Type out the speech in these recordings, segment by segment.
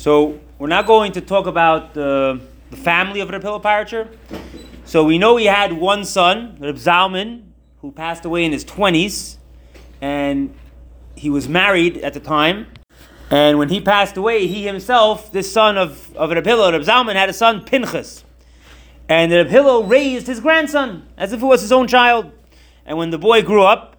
So we're now going to talk about the, family of Reb Hillel. So we know he had one son, Reb Zalman, who passed away in his 20s, and he was married at the time. And when he passed away, he himself, this son of, of Reb Hillel, Reb Zalman, had a son, Pinchas. And Reb Hillel raised his grandson as if it was his own child. And when the boy grew up,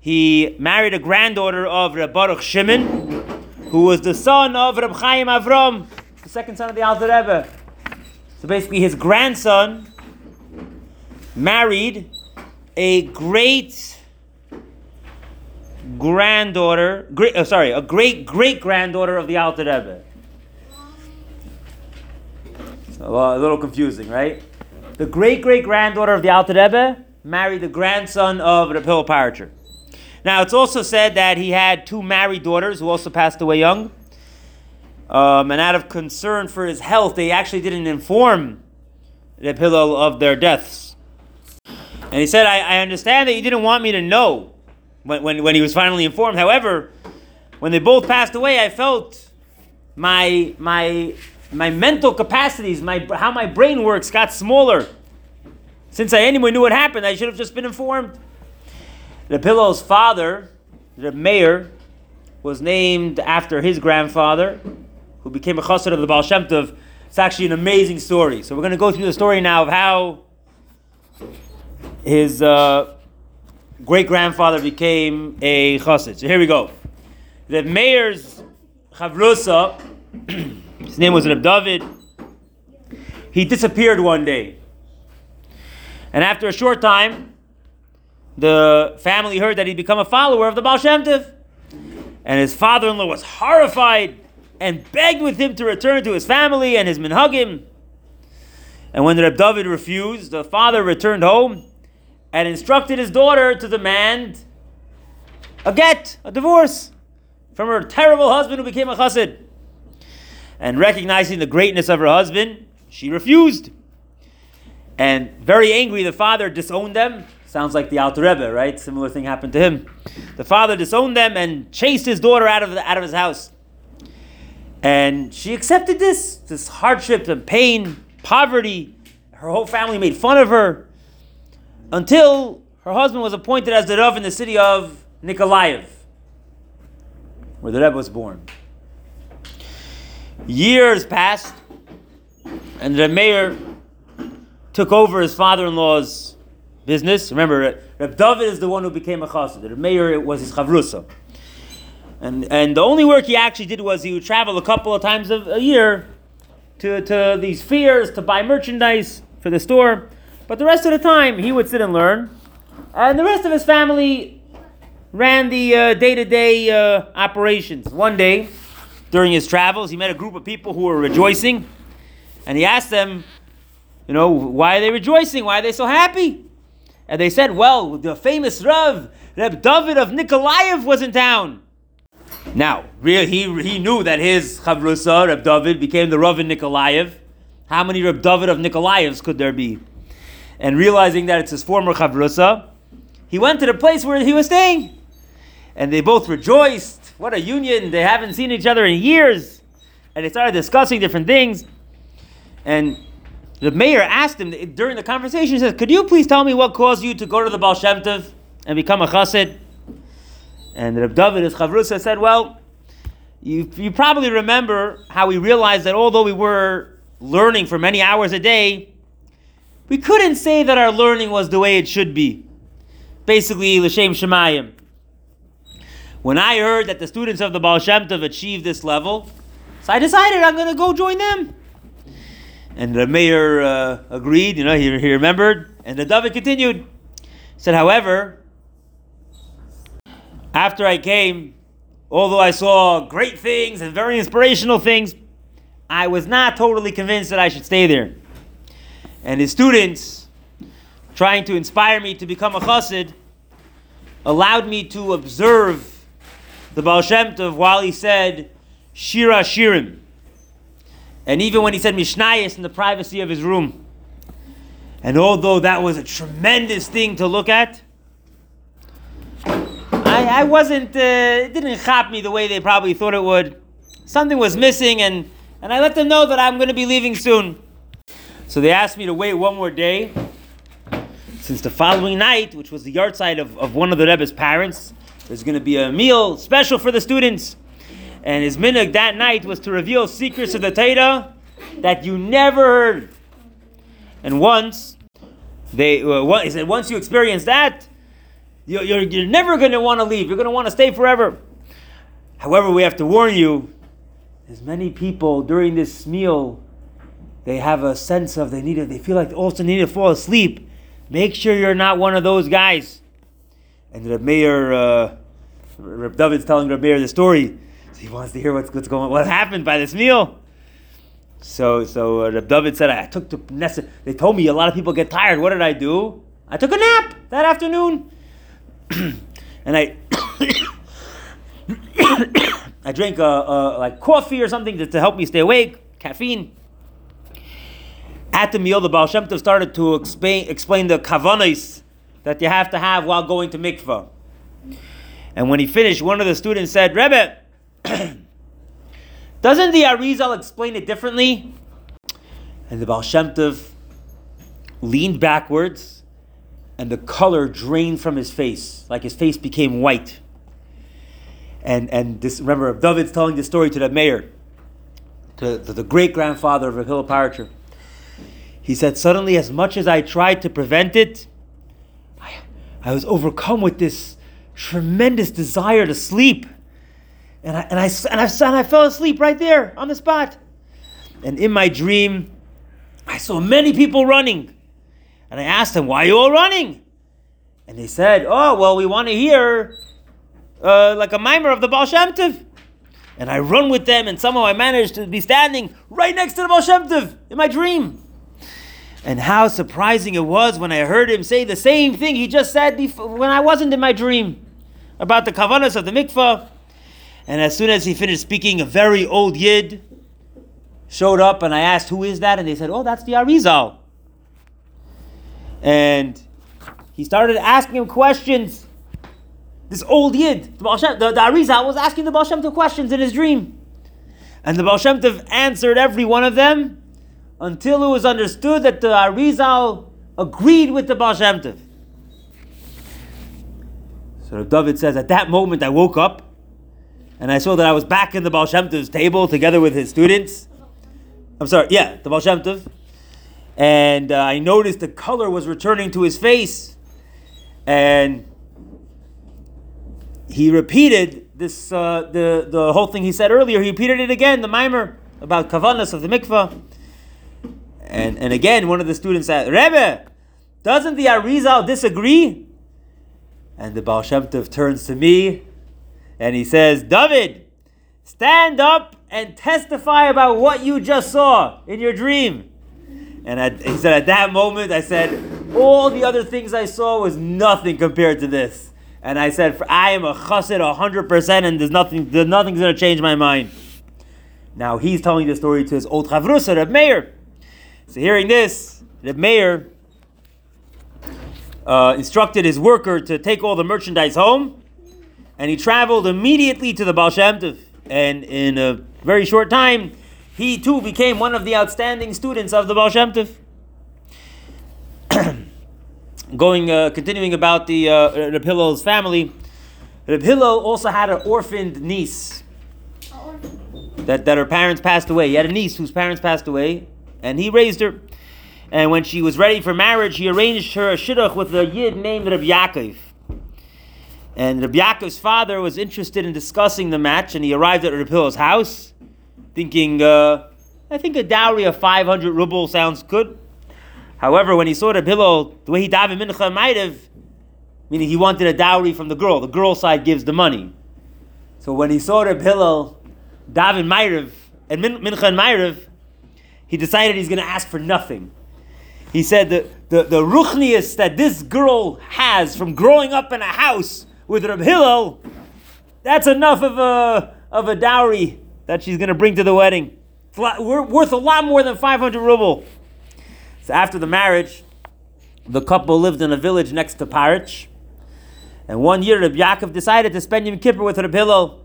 he married a granddaughter of Reb Baruch Shimon, who was the son of Reb Chaim Avram, the second son of the Alter Rebbe. So basically, his grandson married a great granddaughter, great, uh, sorry, a great great granddaughter of the Alter Rebbe. So, a little confusing, right? The great great granddaughter of the Alter Rebbe married the grandson of Reb Hillel Paritcher. Now, it's also said that he had two married daughters who also passed away young. Um, and out of concern for his health, they actually didn't inform the Hillel of their deaths. And he said, I, I understand that you didn't want me to know when, when, when he was finally informed. However, when they both passed away, I felt my, my, my mental capacities, my, how my brain works got smaller. Since I anyway knew what happened, I should have just been informed. The Hillel's father, the Meir, was named after his grandfather, who became a chassid of the Baal Shem Tov. It's actually an amazing story. So we're going to go through the story now of how his uh, great grandfather became a chassid. So here we go. The Meir's chavrusa, his name was Reb David. He disappeared one day, and after a short time, the family heard that he'd become a follower of the Baal Shem Tov. And his father-in-law was horrified and begged with him to return to his family and his minhagim. And when Reb David refused, the father returned home and instructed his daughter to demand a get, a divorce, from her terrible husband who became a chassid. And recognizing the greatness of her husband, she refused. And very angry, the father disowned them Sounds like the Alter Rebbe, right? Similar thing happened to him. The father disowned them and chased his daughter out of, the, out of his house. And she accepted this, this hardship and pain, poverty. Her whole family made fun of her until her husband was appointed as the Rav in the city of Nikolaev, where the Rebbe was born. Years passed, and the Meir took over his father in law's business. Remember, Reb David is the one who became a chassid. The Meir was his chavrusa. And, and the only work he actually did was he would travel a couple of times a, year to, to these fairs to buy merchandise for the store. But the rest of the time, he would sit and learn. And the rest of his family ran the day to day operations. One day, during his travels, he met a group of people who were rejoicing. And he asked them, you know, why are they rejoicing? Why are they so happy? And they said, well, the famous Rav, Reb David of Nikolaev was in town. Now, he, he knew that his Chavrusa, Reb David, became the Rav in Nikolaev. How many Reb David of Nikolaevs could there be? And realizing that it's his former Chavrusa, he went to the place where he was staying. And they both rejoiced. What a union. They haven't seen each other in years. And they started discussing different things. And the Meir asked him during the conversation, he says, Could you please tell me what caused you to go to the Baal Shem Tov and become a chassid? And Reb David, his chavrusa, said, Well, you, you probably remember how we realized that although we were learning for many hours a day, we couldn't say that our learning was the way it should be. Basically, L'Shem Shemayim. When I heard that the students of the Baal Shem Tov achieved this level, so I decided I'm going to go join them. And the Meir uh, agreed, you know, he, he remembered. And the David continued. He said, however, after I came, although I saw great things and very inspirational things, I was not totally convinced that I should stay there. And his students, trying to inspire me to become a chassid, allowed me to observe the Baal Shem Tov while he said Shira Shirim. And even when he said Mishnayos in the privacy of his room. And although that was a tremendous thing to look at, I, I wasn't, uh, it didn't chop me the way they probably thought it would. something was missing, and, and I let them know that I'm going to be leaving soon. So they asked me to wait one more day. Since the following night, which was the yahrzeit of, of one of the Rebbe's parents, there's going to be a meal special for the students. And his minhag that night was to reveal secrets of the Torah that you never heard. And once they, uh, one, he said, once you experience that, you're, you're, you're never going to want to leave. You're going to want to stay forever. However, we have to warn you, there's many people during this meal, they have a sense of they need to, they feel like they also need to fall asleep. Make sure you're not one of those guys. And the Meir, uh, Reb David's telling the Meir the story. He wants to hear what's, what's going, what happened by this meal. So, so uh, Reb David said, I took the, they told me a lot of people get tired. What did I do? I took a nap that afternoon. and I, I drank a, a, like coffee or something to, to help me stay awake, caffeine. At the meal, the Baal Shem Tov started to explain, explain the kavanas that you have to have while going to mikvah. And when he finished, one of the students said, Rebbe, doesn't the Arizal explain it differently? And the Baal Shem Tov leaned backwards, and the color drained from his face, like his face became white. And and this remember of David's telling this story to the Meir, to, to the great grandfather of Rahil Paritcher. He said, Suddenly, as much as I tried to prevent it, I, I was overcome with this tremendous desire to sleep. And I, and, I, and, I, and I fell asleep right there on the spot. And in my dream, I saw many people running. And I asked them, Why are you all running? And they said, Oh, well, we want to hear uh, like a mimer of the Baal Shem Tov. And I run with them, and somehow I managed to be standing right next to the Baal Shem Tov in my dream. And how surprising it was when I heard him say the same thing he just said before, when I wasn't in my dream about the kavanas of the mikvah. And as soon as he finished speaking, a very old yid showed up, and I asked, "Who is that?" And they said, "Oh, that's the Arizal." And he started asking him questions. This old yid, the, Shem, the, the Arizal, was asking the Baal Shem Tov questions in his dream, and the Baal Shem Tov answered every one of them until it was understood that the Arizal agreed with the Baal Shem Tov. So David says, at that moment I woke up and I saw that I was back in the Baal Shem Tov's table together with his students. I'm sorry, yeah, the Baal Shem Tov. And uh, I noticed the color was returning to his face. And he repeated this, uh, the, the whole thing he said earlier. He repeated it again, the mimer about kavanas of the mikvah. And, and again, one of the students said, Rebbe, doesn't the Arizal disagree? And the Baal Shem Tov turns to me and he says, David, stand up and testify about what you just saw in your dream. And I, he said, at that moment, I said, all the other things I saw was nothing compared to this. And I said, I am a chassid 100% and there's nothing, nothing's going to change my mind. Now he's telling the story to his old chavrusa, Reb Meir. So hearing this, the Meir uh, instructed his worker to take all the merchandise home, and he traveled immediately to the Baal Shem Tov. And in a very short time, he too became one of the outstanding students of the Baal Shem Tov. Going, uh, continuing about the uh, Reb Hillel's family, Reb Hillel also had an orphaned niece that, that her parents passed away. He had a niece whose parents passed away, and he raised her. And when she was ready for marriage, he arranged her a shidduch with a yid named Rabbi Yaakov. And Rabbi Yaakov's father was interested in discussing the match, and he arrived at Rabbi Hillel's house, thinking, uh, I think a dowry of 500 rubles sounds good. However, when he saw Rabbi Hillel, the way he davened mincha might have, meaning he wanted a dowry from the girl. The girl side gives the money. So when he saw Rabbi Hillel daven Ma'ariv and mincha and Ma'ariv, he decided he's going to ask for nothing. He said that the, the ruchnius that this girl has from growing up in a house with Reb Hillel, that's enough of a, of a dowry that she's going to bring to the wedding. It's worth a lot more than 500 ruble. So after the marriage, the couple lived in a village next to Parich. And one year, Reb Yaakov decided to spend Yom Kippur with Reb Hillel.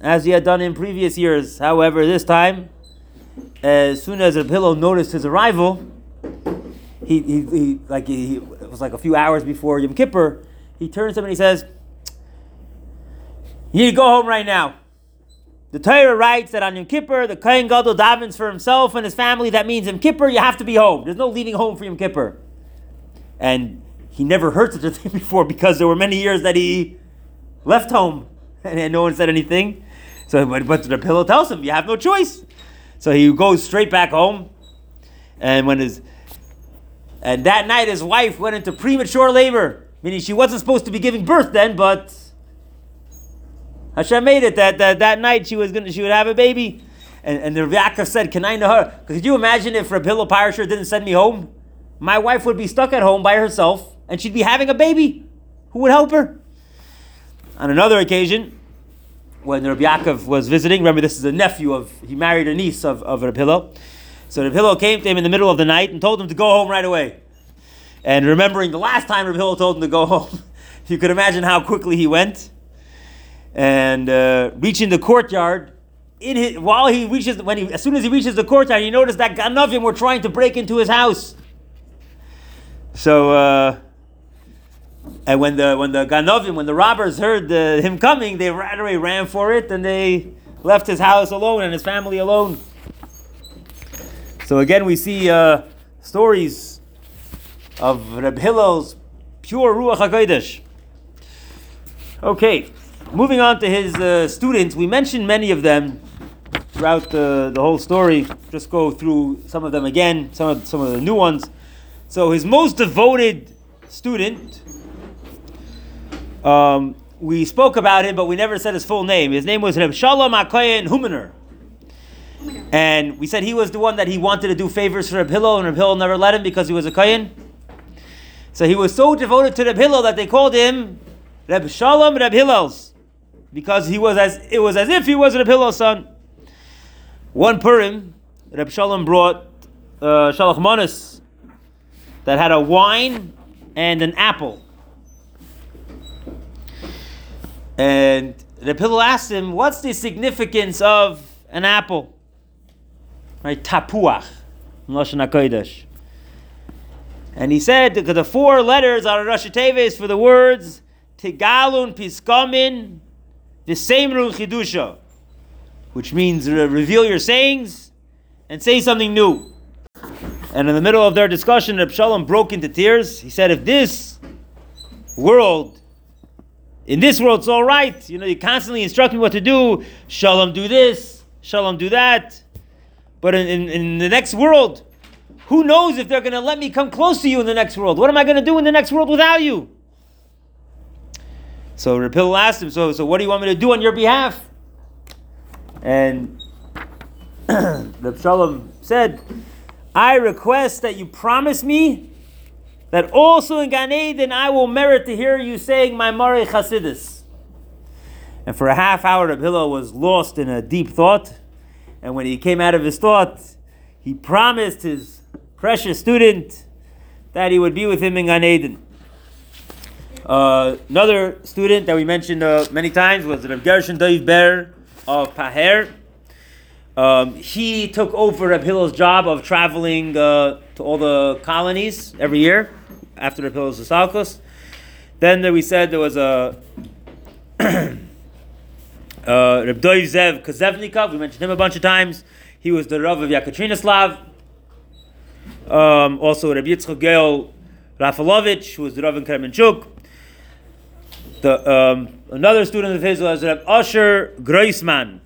as he had done in previous years. However, this time, as soon as Reb Hillel noticed his arrival, he, he, he like he, it was like a few hours before Yom Kippur. He turns to him and he says, "You go home right now." The Torah writes that on Yom Kippur, the Kohen Gadol davens for himself and his family. That means Yom Kippur, you have to be home. There's no leaving home for Yom Kippur. And he never heard such a thing before because there were many years that he left home and, no one said anything. So, but the pillow tells him, you have no choice. So he goes straight back home. And when his and that night his wife went into premature labor, meaning she wasn't supposed to be giving birth then, but Hashem made it that, that that night she was gonna she would have a baby. And, and the Yaakov said, Can I know her? Could you imagine if Rabbi Paritcher didn't send me home? My wife would be stuck at home by herself and she'd be having a baby. Who would help her? On another occasion, when Rabbi Yaakov was visiting, remember this is a nephew of, he married a niece of, of Rabbi Hillel. So Rabbi Hillel came to him in the middle of the night and told him to go home right away. And remembering the last time Rabbi Hillel told him to go home, you could imagine how quickly he went. And uh, reaching the courtyard, in his, while he reaches, when he, as soon as he reaches the courtyard, he noticed that Ganavim were trying to break into his house. So, uh, and when the when the Ganovim, when the robbers heard uh, him coming, they right away ran for it, and they left his house alone and his family alone. So again, we see uh, stories of Reb Hillel's pure ruach hakodesh. Okay, moving on to his uh, students, we mentioned many of them throughout the, the whole story. Just go through some of them again, some of some of the new ones. So his most devoted student um, we spoke about him, but we never said his full name. His name was Reb Shalom Akoyen Humaner. And we said he was the one that he wanted to do favors for Reb Hillel, and Reb Hillel never let him because he was a Kohen. So he was so devoted to Reb Hillel that they called him Reb Shalom Reb Hillel's, because he was as it was as if he was Reb Hillel's son. One Purim, Reb Shalom brought uh, Shalach Manas that had a wine and an apple. And the Hillel asked him, "What's the significance of an apple?" Right, tapuach, lashon hakodesh. And he said because the four letters are Rashi Teves for the words Tigalun Piskamin V'Seimru Chidusha, which means reveal your sayings and say something new. And in the middle of their discussion, Reb Shalom broke into tears. He said, "If this world in this world, it's all right. You know, you constantly instruct me what to do. Shalom, do this. Shalom, do that. But in, in, in the next world, who knows if they're going to let me come close to you in the next world? What am I going to do in the next world without you? So Rapil asked him, so, so what do you want me to do on your behalf? And Reb Shalom said, I request that you promise me that also in Gan Eden I will merit to hear you saying my Mari Chasidis. And for a half hour, Reb was lost in a deep thought. And when he came out of his thought, he promised his precious student that he would be with him in Gan Eden. Uh, another student that we mentioned uh, many times was Reb Gershon Dov Ber of Paher. Um, he took over Reb Hillel's job of traveling uh, to all the colonies every year after pillars of Salkos. Then there we said there was a uh, Reb Doiv Zev Kozevnikov. We mentioned him a bunch of times. He was the Rav of Yekaterinoslav. Um, also Reb Yitzchak Yoel Rafalovich, who was the Rav in Kremenchuk. The, um, another student of his was Reb Asher Groisman,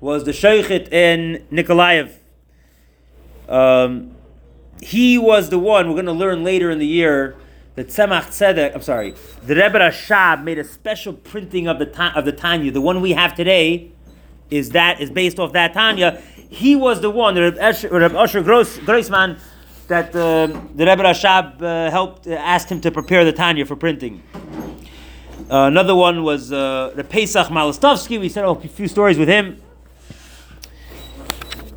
was the Sheikhit in Nikolaev. Um, he was the one, we're going to learn later in the year, that Tzemach Tzedek, I'm sorry, the Rebbe Rashab made a special printing of the, of the Tanya. The one we have today is that is based off that Tanya. He was the one, the Rebbe Asher Gross, Grossman, that uh, the Rebbe Rashab uh, helped, uh, asked him to prepare the Tanya for printing. Uh, another one was uh, the Pesach Malostovsky. We said oh, a few stories with him.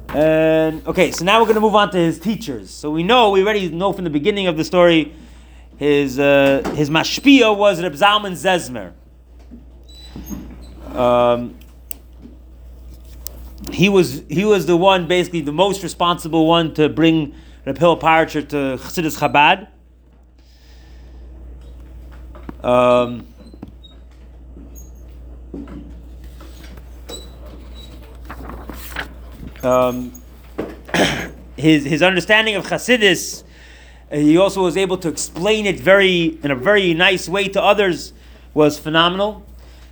And okay, so now we're going to move on to his teachers. So we know, we already know from the beginning of the story, his uh, his mashpia was Reb Zalman Zezmer. Um, he was he was the one basically the most responsible one to bring Reb Paritcher to Chassidus Chabad. Um, um, his his understanding of Chassidus, uh, he also was able to explain it very in a very nice way to others, was phenomenal.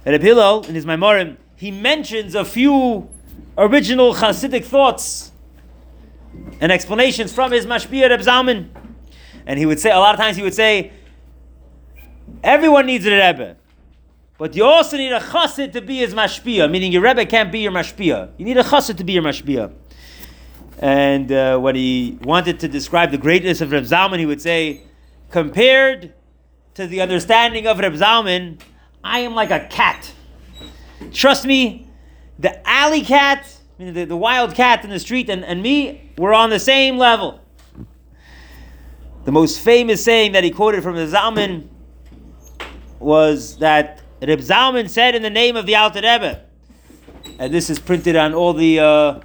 Reb Hillel in his Maimorim, he mentions a few original Hasidic thoughts and explanations from his Mashpia Reb Zalman. And he would say, a lot of times he would say, everyone needs a Rebbe. But you also need a chassid to be his mashpia, meaning your rebbe can't be your mashpia. You need a chassid to be your mashpia. And uh, when he wanted to describe the greatness of Reb Zalman, he would say, compared to the understanding of Reb Zalman, I am like a cat. Trust me, the alley cat, meaning the, the wild cat in the street, and, and me, we're on the same level. The most famous saying that he quoted from the Zalman was that Reb Zalman said in the name of the Alter Rebbe, and this is printed on all the, uh,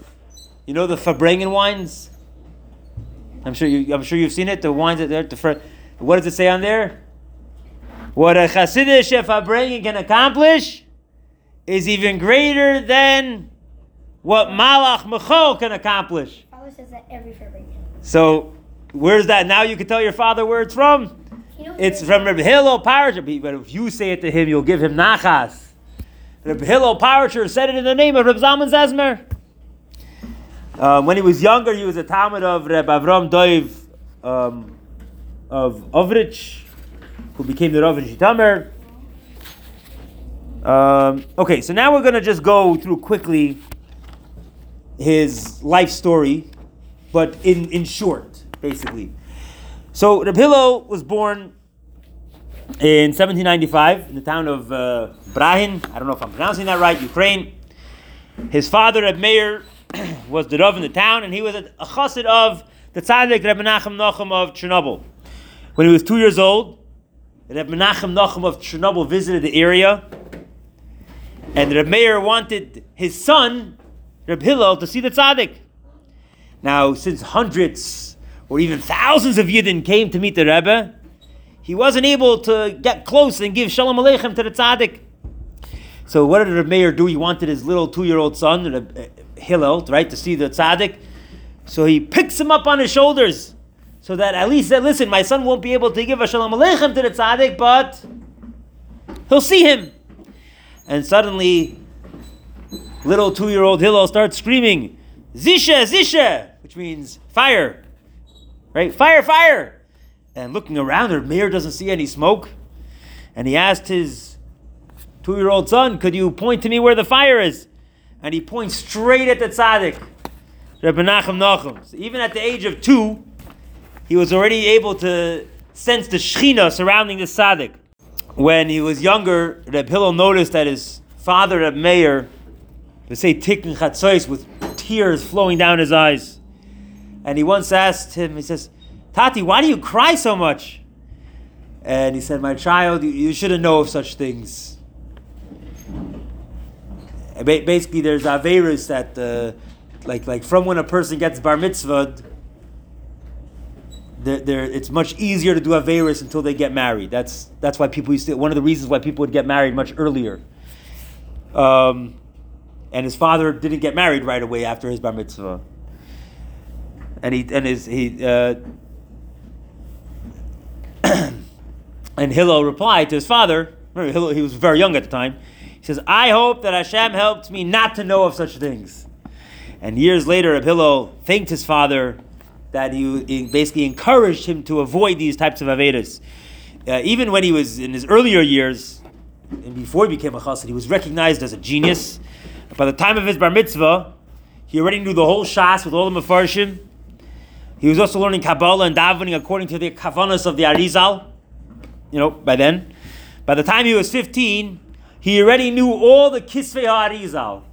you know, the Farbrengen wines. I'm sure you, I'm sure you've seen it. The wines that there. The, what does it say on there? What a Chassidish Farbrengen can accomplish is even greater than what Malach Michal can accomplish. Says that every. So, where's that? Now you can tell your father where it's from. It's from Reb Hillel Paritcher, but if you say it to him, you'll give him nachas. Reb Hillel Paritcher said it in the name of Reb Zalman Zezmer. Um, when he was younger, he was a Talmud of Reb Avram Doiv um, of Ovruch, who became the Rav in Zhitomir. Um, okay, so now we're going to just go through quickly his life story, but in, in short, basically. So Reb Hillel was born in 1795 in the town of uh, Brahin. I don't know if I'm pronouncing that right, Ukraine. His father, Reb Meir, was the Rav in the town, and he was a, chassid of the tzaddik Reb Menachem Nachum of Chernobyl. When he was two years old, Reb Menachem Nachum of Chernobyl visited the area, and Reb Meir wanted his son, Reb Hillel, to see the tzaddik. Now, since hundreds or even thousands of Yidden came to meet the Rebbe, he wasn't able to get close and give Shalom Aleichem to the tzaddik. So what did the Meir do? He wanted his little two-year-old son, uh, Hillel, right, to see the tzaddik. So he picks him up on his shoulders, so that at least said, "Listen, my son won't be able to give a Shalom Aleichem to the tzaddik, but he'll see him." And suddenly, little two-year-old Hillel starts screaming, "Zisha, Zisha!" which means fire, right? Fire, fire! And looking around, the Meir doesn't see any smoke. And he asked his two year old son, Could you point to me where the fire is? And he points straight at the tzaddik, Reb Menachem Nachum. So even at the age of two, he was already able to sense the shechina surrounding the tzaddik. When he was younger, Reb Hillel noticed that his father, Reb Meir, would say tikkun chatzois with tears flowing down his eyes. And he once asked him, he says, Tati, why do you cry so much? And he said, My child, you, you shouldn't know of such things. Ba- Basically, there's Averis that, uh, like, like from when a person gets bar mitzvah, there, there, it's much easier to do Averis until they get married. That's, that's why people used to, one of the reasons why people would get married much earlier. Um, and his father didn't get married right away after his bar mitzvah. And he, and his, he, uh, and Hillel replied to his father. Remember, Hillel, he was very young at the time. He says, "I hope that Hashem helped me not to know of such things." And years later, Hillel thanked his father that he, he basically encouraged him to avoid these types of avedas. Uh, even when he was in his earlier years, and before he became a chassid, he was recognized as a genius. By the time of his bar mitzvah, he already knew the whole shas with all the mefarshim. He was also learning Kabbalah and davening according to the kavanas of the Arizal. You know, by then. By the time he was 15, he already knew all the Kisvei Arizal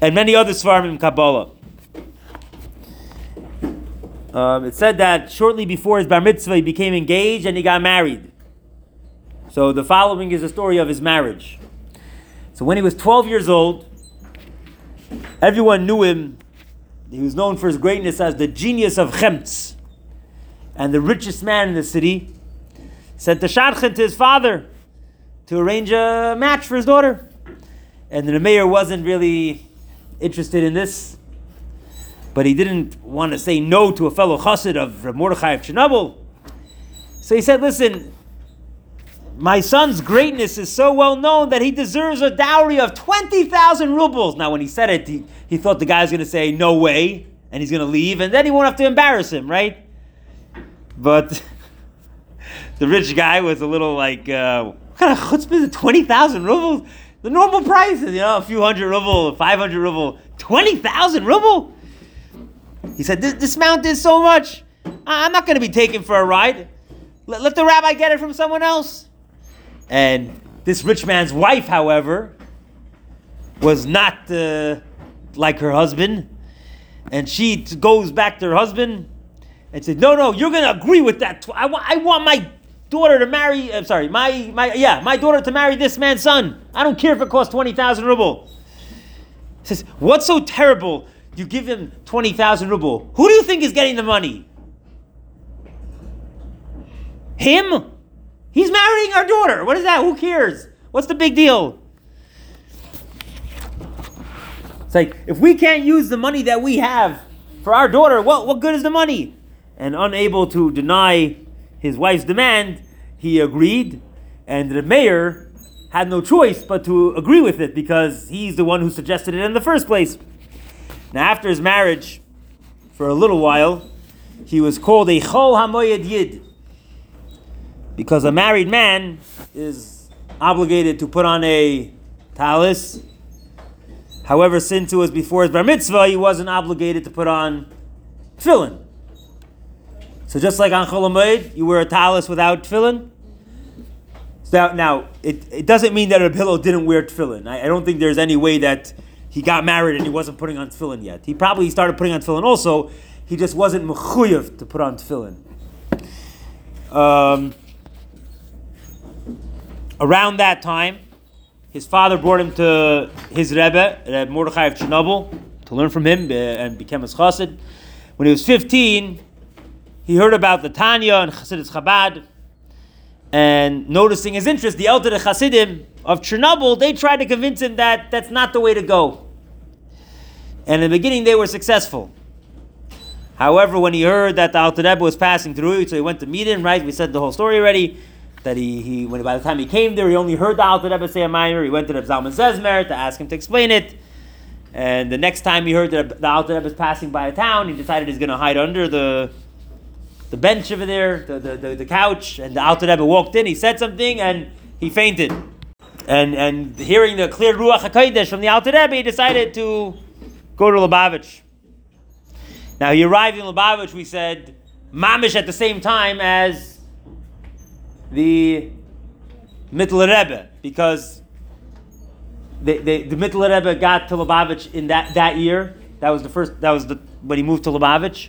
and many other Svarim in Kabbalah. Um, it said that shortly before his bar mitzvah, he became engaged and he got married. So the following is the story of his marriage. So when he was 12 years old, everyone knew him. He was known for his greatness as the genius of Chemtz and the richest man in the city. Sent the shadchan to his father to arrange a match for his daughter. And the Meir wasn't really interested in this, but he didn't want to say no to a fellow chassid of Mordechai of Chernobyl. So he said, Listen, my son's greatness is so well known that he deserves a dowry of 20,000 rubles. Now, when he said it, he, he thought the guy's going to say, No way, and he's going to leave, and then he won't have to embarrass him, right? But the rich guy was a little like, uh, What kind of chutzpah is 20,000 rubles? The normal price is, you know, a few hundred ruble, 500 ruble, 20,000 ruble? He said, this, this amount is so much. I'm not going to be taken for a ride. Let, let the rabbi get it from someone else. And this rich man's wife, however, was not uh, like her husband. And she t- goes back to her husband and said, No, no, you're going to agree with that. Tw- I, wa- I want my daughter to marry, I'm sorry, my, my, yeah, my daughter to marry this man's son. I don't care if it costs 20,000 ruble. He says, What's so terrible? You give him 20,000 ruble. Who do you think is getting the money? Him? He's marrying our daughter. What is that? Who cares? What's the big deal? It's like, if we can't use the money that we have for our daughter, what, what good is the money? And unable to deny his wife's demand, he agreed, and the Meir had no choice but to agree with it because he's the one who suggested it in the first place. Now, after his marriage, for a little while, he was called a Chol Hamoyed Yid because a married man is obligated to put on a talis. However, since it was before his bar mitzvah, he wasn't obligated to put on tefillin. So just like on Chol you wear a talis without tefillin. So now, it, it doesn't mean that Hillel didn't wear tefillin. I, I don't think there's any way that he got married and he wasn't putting on tefillin yet. He probably started putting on tefillin also. He just wasn't mechuyev to put on tefillin. Um, around that time, his father brought him to his Rebbe, Rebbe Mordechai of Chernobyl, to learn from him uh, and became his chassid. When he was 15, he heard about the Tanya and Chassidus Chabad, and noticing his interest, the elder Chassidim of Chernobyl, they tried to convince him that that's not the way to go. And in the beginning, they were successful. However, when he heard that the Alter Rebbe was passing through, so he went to meet him, right? We said the whole story already that he, he when by the time he came there, he only heard the Alter Rebbe say a minor. He went to the Zalman Zezmer to ask him to explain it. And the next time he heard that the Alter Rebbe was passing by a town, he decided he's going to hide under the the bench over there, the, the, the, the couch, and the Alter Rebbe walked in. He said something, and he fainted. And and hearing the clear Ruach HaKodesh from the Alter Rebbe, he decided to go to Lubavitch. Now he arrived in Lubavitch, we said, mamish at the same time as the Mittler Rebbe because they, they, the Mittler Rebbe got to Lubavitch in that, that year. That was the first. That was the when he moved to Lubavitch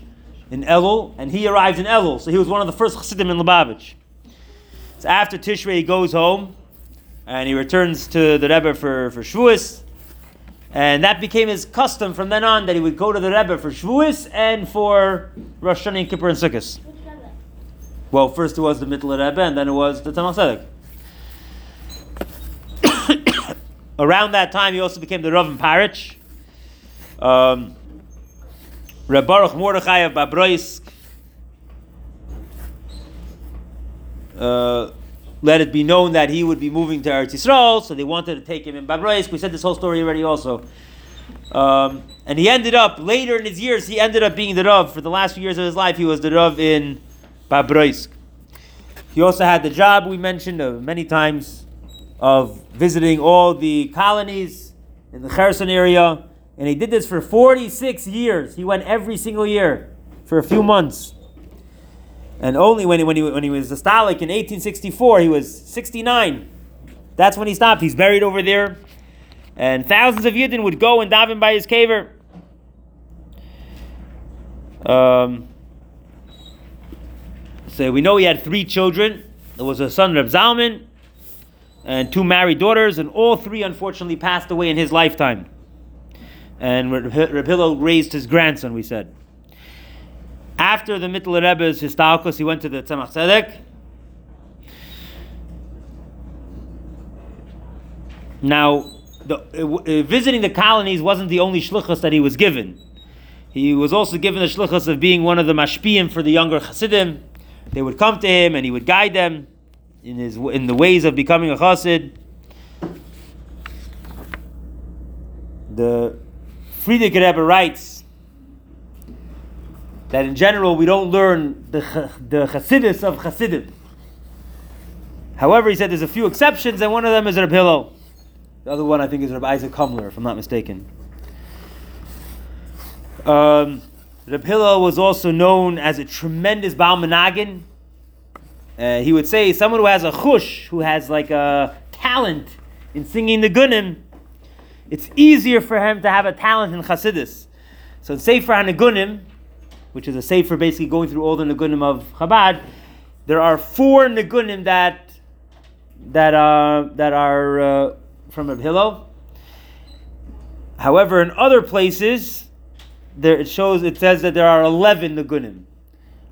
in Elul, and he arrived in Elul, so he was one of the first Chassidim in Lubavitch. So after Tishrei, he goes home, and he returns to the Rebbe for for Shavuos, and that became his custom from then on that he would go to the Rebbe for Shavuos and for Rosh Hashanah and Kippur and Sukkot. Well, first it was the Mittler Rebbe, and then it was the Tzemach Tzedek. Around that time, he also became the Rav in Parich. Um, Reb Baruch Mordechai of Babroisk uh, let it be known that he would be moving to Eretz Yisrael, so they wanted to take him in Babroisk. We said this whole story already also. Um, and he ended up, later in his years, he ended up being the Rav. For the last few years of his life, he was the Rav in Babroisk. He also had the job we mentioned uh, many times of visiting all the colonies in the Kherson area, and he did this for 46 years. He went every single year for a few months. And only when he, when he, when he was a Stalik in 1864, he was 69. That's when he stopped. He's buried over there. And thousands of Yidden would go and daven by his caver. Um, so we know he had three children. There was a son, Reb Zalman, and two married daughters, and all three unfortunately passed away in his lifetime. and Reb Hillel raised his grandson. We said. After the Mittler Rebbe's Histalkos, he went to the Tzemach Tzedek. Now, the, uh, visiting the colonies wasn't the only shluchas that he was given. He was also given the shluchas of being one of the mashpiyim for the younger chassidim. They would come to him and he would guide them in his in the ways of becoming a chassid. The Frierdiker Rebbe writes that in general we don't learn the the chassidus of chassidim. However, he said there's a few exceptions, and one of them is Reb Hillel. The other one I think is Reb Isaac Homiler, if I'm not mistaken. Um, Reb Hillel was also known as a tremendous Baal Menagin. Uh, he would say someone who has a chush, who has like a talent in singing the gunim, it's easier for him to have a talent in Chassidus. So in Sefer HaNegunim, which is a Sefer basically going through all the Negunim of Chabad, there are four Negunim that that uh, that are uh, from Reb Hillel. However, in other places, there it shows it says that there are eleven Negunim.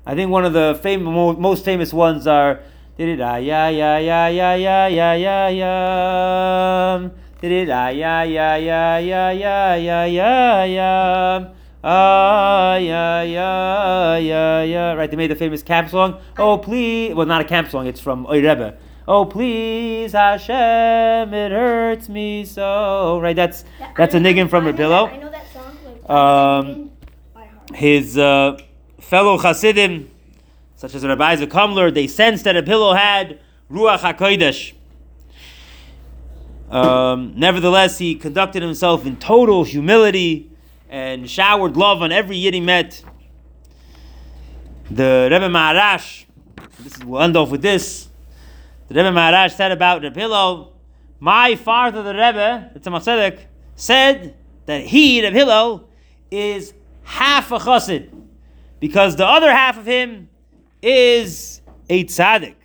I think one of the fam- most famous ones are ya ya ya ya ya ya ya ya ya ya ya ya ya ya ya ya ya Ah, yeah, yeah, yeah, yeah. Right, they made the famous camp song. Oh, please. Well, not a camp song, it's from Oy Rebbe. Oh, please, Hashem, it hurts me so. Right, that's that's a niggin from Rabbillo. Um, his uh, fellow Hasidim, such as Rabbi Isaac Homiler, they sensed that a pillow had Ruach HaKodesh. Um, nevertheless, he conducted himself in total humility and showered love on every Yid he met. The Rebbe Maharash, this is, we'll end off with this. The Rebbe Maharash said about the pillow, my father, the Rebbe, the Tzemach Tzedek, said that he, the Hillel, is half a chassid, because the other half of him is a tzaddik.